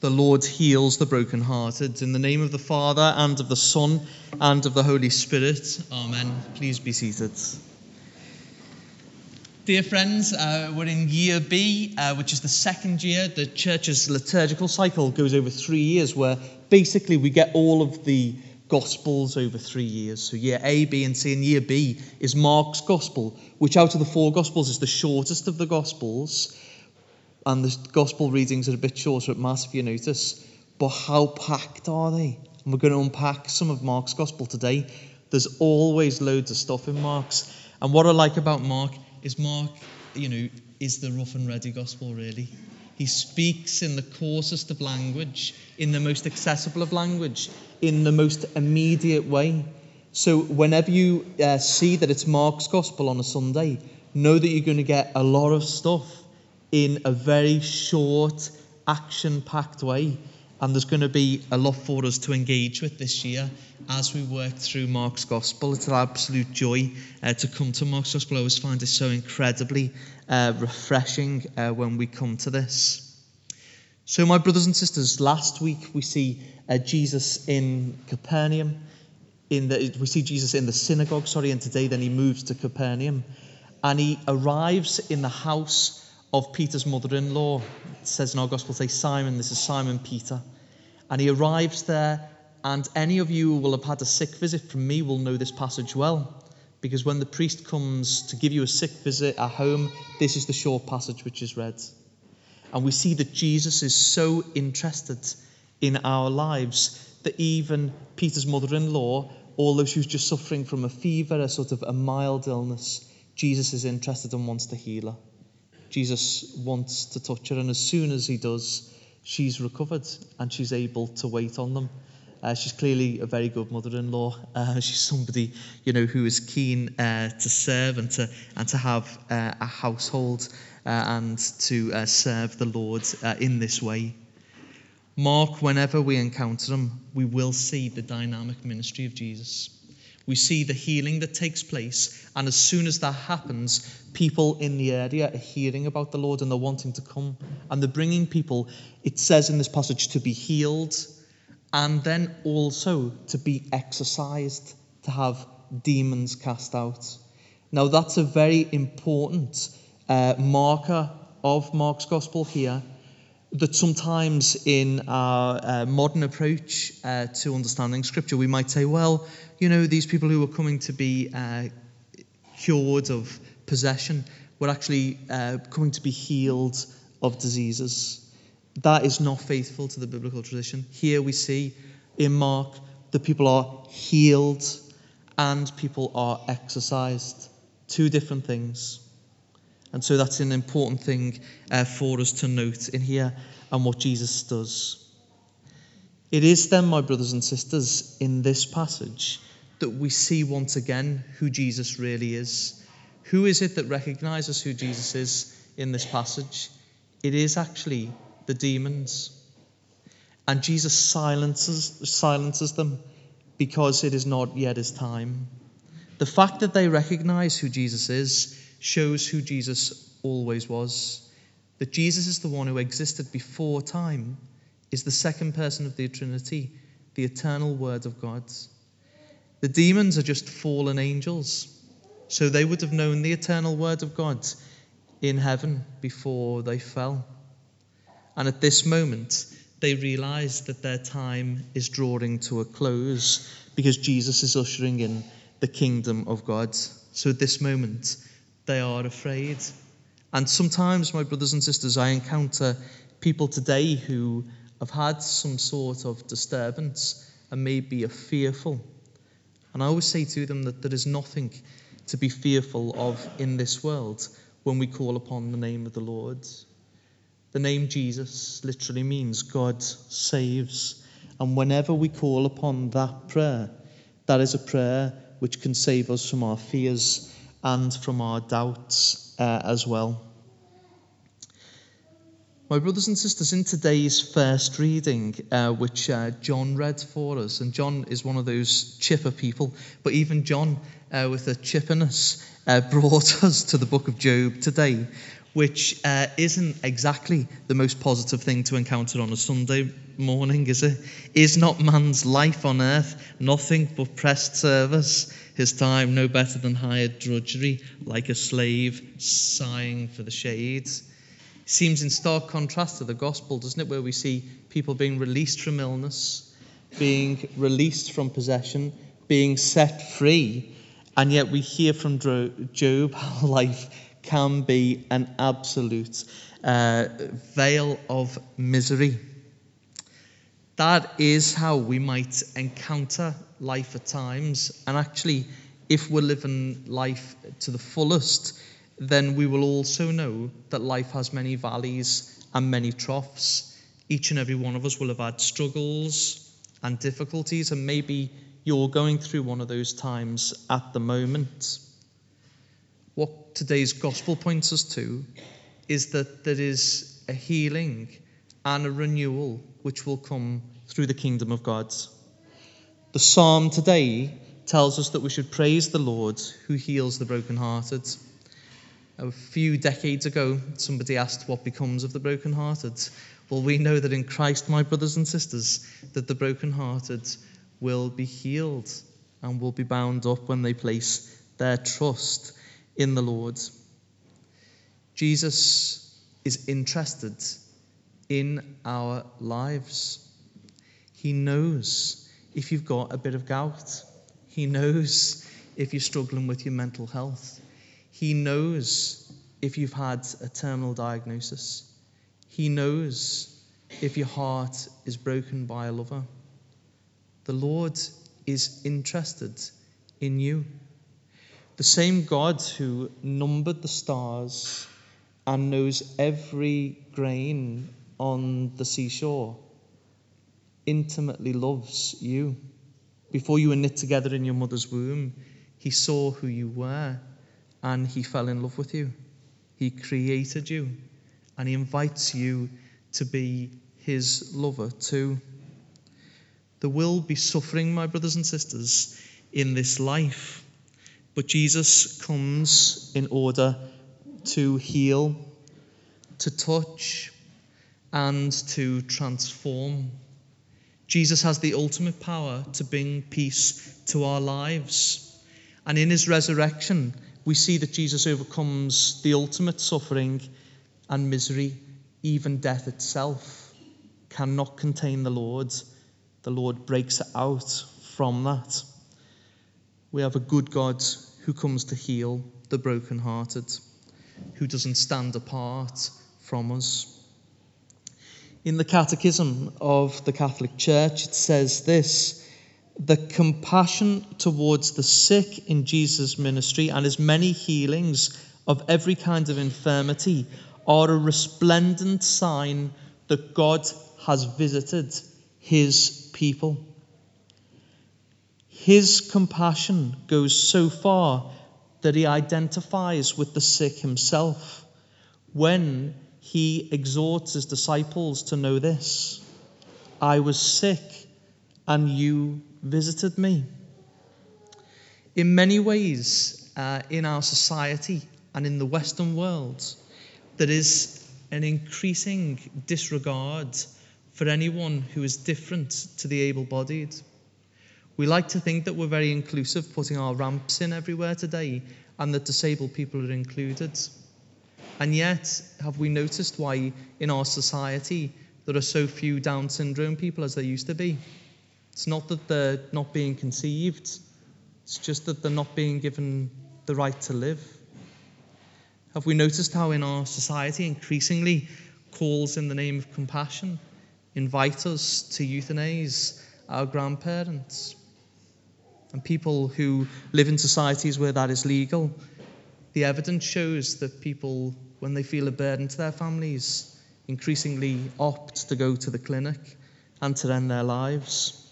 The Lord heals the brokenhearted. In the name of the Father, and of the Son, and of the Holy Spirit. Amen. Please be seated. Dear friends, uh, we're in year B, uh, which is the second year. The church's liturgical cycle goes over three years, where basically we get all of the Gospels over three years. So year A, B, and C. And year B is Mark's Gospel, which out of the four Gospels is the shortest of the Gospels and the gospel readings are a bit shorter at Mass, if you notice. But how packed are they? And we're going to unpack some of Mark's gospel today. There's always loads of stuff in Mark's. And what I like about Mark is Mark, you know, is the rough and ready gospel, really. He speaks in the coarsest of language, in the most accessible of language, in the most immediate way. So whenever you uh, see that it's Mark's gospel on a Sunday, know that you're going to get a lot of stuff in a very short, action packed way. And there's going to be a lot for us to engage with this year as we work through Mark's Gospel. It's an absolute joy uh, to come to Mark's Gospel. I always find it so incredibly uh, refreshing uh, when we come to this. So, my brothers and sisters, last week we see uh, Jesus in Capernaum. In the, we see Jesus in the synagogue, sorry, and today then he moves to Capernaum. And he arrives in the house of Peter's mother in law. It says in our gospel, say, Simon, this is Simon Peter. And he arrives there, and any of you who will have had a sick visit from me will know this passage well. Because when the priest comes to give you a sick visit at home, this is the short passage which is read. And we see that Jesus is so interested in our lives that even Peter's mother in law, although she was just suffering from a fever, a sort of a mild illness, Jesus is interested and wants to heal her. Jesus wants to touch her, and as soon as he does, she's recovered and she's able to wait on them. Uh, she's clearly a very good mother-in-law. Uh, she's somebody, you know, who is keen uh, to serve and to and to have uh, a household uh, and to uh, serve the Lord in this way. Mark, whenever we encounter him, we will see the dynamic ministry of Jesus we see the healing that takes place. And as soon as that happens, people in the area are hearing about the Lord and they're wanting to come. And they're bringing people, it says in this passage, to be healed and then also to be exorcised, to have demons cast out. Now, that's a very important uh, marker of Mark's gospel here that sometimes in our uh, modern approach uh, to understanding scripture, we might say, well, you know, these people who are coming to be uh, cured of possession were actually uh, coming to be healed of diseases. That is not faithful to the biblical tradition. Here we see in Mark that people are healed and people are exorcised. Two different things. And so that's an important thing uh, for us to note in here and what Jesus does. It is then, my brothers and sisters, in this passage that we see once again who Jesus really is. Who is it that recognizes who Jesus is in this passage? It is actually the demons. And Jesus silences, silences them because it is not yet his time. The fact that they recognize who Jesus is shows who Jesus always was. That Jesus is the one who existed before time, is the second person of the Trinity, the eternal Word of God. The demons are just fallen angels, so they would have known the eternal Word of God in heaven before they fell. And at this moment, they realize that their time is drawing to a close because Jesus is ushering in the kingdom of God. So at this moment, they are afraid. And sometimes, my brothers and sisters, I encounter people today who have had some sort of disturbance and maybe are fearful. And I always say to them that there is nothing to be fearful of in this world when we call upon the name of the Lord. The name Jesus literally means God saves. And whenever we call upon that prayer, that is a prayer which can save us from our fears and from our doubts uh, as well. My brothers and sisters, in today's first reading, uh, which uh, John read for us, and John is one of those chipper people, but even John, uh, with a chippiness, uh, brought us to the book of Job today. Which uh, isn't exactly the most positive thing to encounter on a Sunday morning, is it? Is not man's life on earth nothing but pressed service, his time no better than hired drudgery, like a slave sighing for the shades? Seems in stark contrast to the gospel, doesn't it, where we see people being released from illness, being released from possession, being set free, and yet we hear from Job how life can be an absolute uh, vale of misery. That is how we might encounter life at times. And actually, if we're living life to the fullest, then we will also know that life has many valleys and many troughs. Each and every one of us will have had struggles and difficulties, and maybe you're going through one of those times at the moment. What today's gospel points us to is that there is a healing and a renewal which will come through the kingdom of God. The psalm today tells us that we should praise the Lord who heals the brokenhearted. A few decades ago, somebody asked what becomes of the brokenhearted. Well, we know that in Christ, my brothers and sisters, that the brokenhearted will be healed and will be bound up when they place their trust in the Lord. Jesus is interested in our lives. He knows if you've got a bit of gout. He knows if you're struggling with your mental health. He knows if you've had a terminal diagnosis. He knows if your heart is broken by a lover. The Lord is interested in you. The same God who numbered the stars and knows every grain on the seashore intimately loves you. Before you were knit together in your mother's womb, he saw who you were and he fell in love with you. He created you and he invites you to be his lover too. There will be suffering, my brothers and sisters, in this life. But Jesus comes in order to heal, to touch, and to transform. Jesus has the ultimate power to bring peace to our lives. And in his resurrection, we see that Jesus overcomes the ultimate suffering and misery, even death itself cannot contain the Lord the Lord breaks out from that. We have a good God who comes to heal the brokenhearted, who doesn't stand apart from us. In the Catechism of the Catholic Church, it says this the compassion towards the sick in Jesus' ministry and his many healings of every kind of infirmity are a resplendent sign that God has visited his people. His compassion goes so far that he identifies with the sick himself when he exhorts his disciples to know this I was sick and you visited me. In many ways, uh, in our society and in the Western world, there is an increasing disregard for anyone who is different to the able bodied. We like to think that we're very inclusive, putting our ramps in everywhere today, and that disabled people are included. And yet, have we noticed why in our society there are so few Down syndrome people as there used to be? It's not that they're not being conceived, it's just that they're not being given the right to live. Have we noticed how in our society increasingly calls in the name of compassion invite us to euthanize our grandparents and people who live in societies where that is legal. The evidence shows that people, when they feel a burden to their families, increasingly opt to go to the clinic and to end their lives.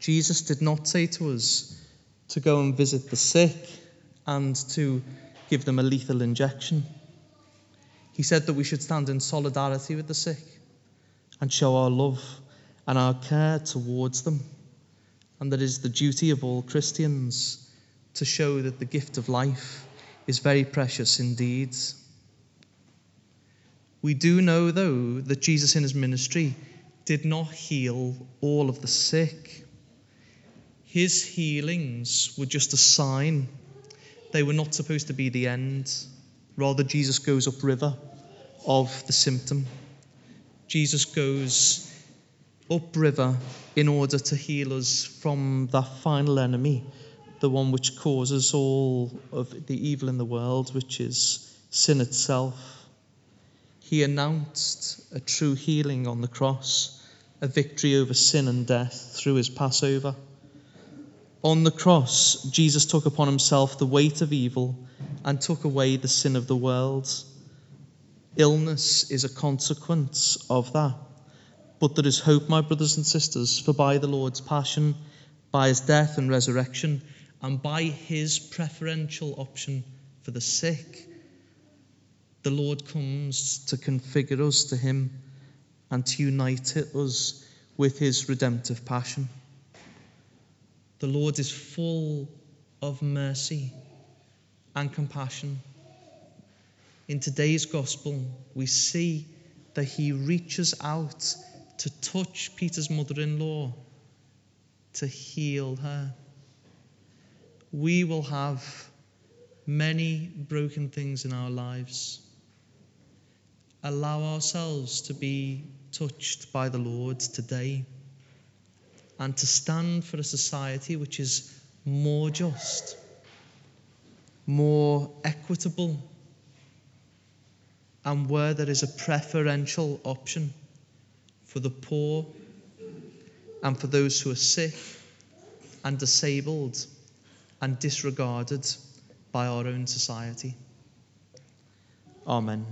Jesus did not say to us to go and visit the sick and to give them a lethal injection. He said that we should stand in solidarity with the sick and show our love and our care towards them. And that is the duty of all Christians to show that the gift of life is very precious indeed. We do know, though, that Jesus in his ministry did not heal all of the sick. His healings were just a sign. They were not supposed to be the end. Rather, Jesus goes upriver of the symptom. Jesus goes upriver in order to heal us from that final enemy, the one which causes all of the evil in the world, which is sin itself. He announced a true healing on the cross, a victory over sin and death through his Passover. On the cross, Jesus took upon himself the weight of evil and took away the sin of the world. Illness is a consequence of that. But there is hope, my brothers and sisters, for by the Lord's passion, by his death and resurrection, and by his preferential option for the sick, the Lord comes to configure us to him and to unite us with his redemptive passion. The Lord is full of mercy and compassion. In today's gospel, we see that he reaches out to touch Peter's mother in law, to heal her. We will have many broken things in our lives. Allow ourselves to be touched by the Lord today and to stand for a society which is more just, more equitable, and where there is a preferential option for the poor and for those who are sick and disabled and disregarded by our own society. Amen.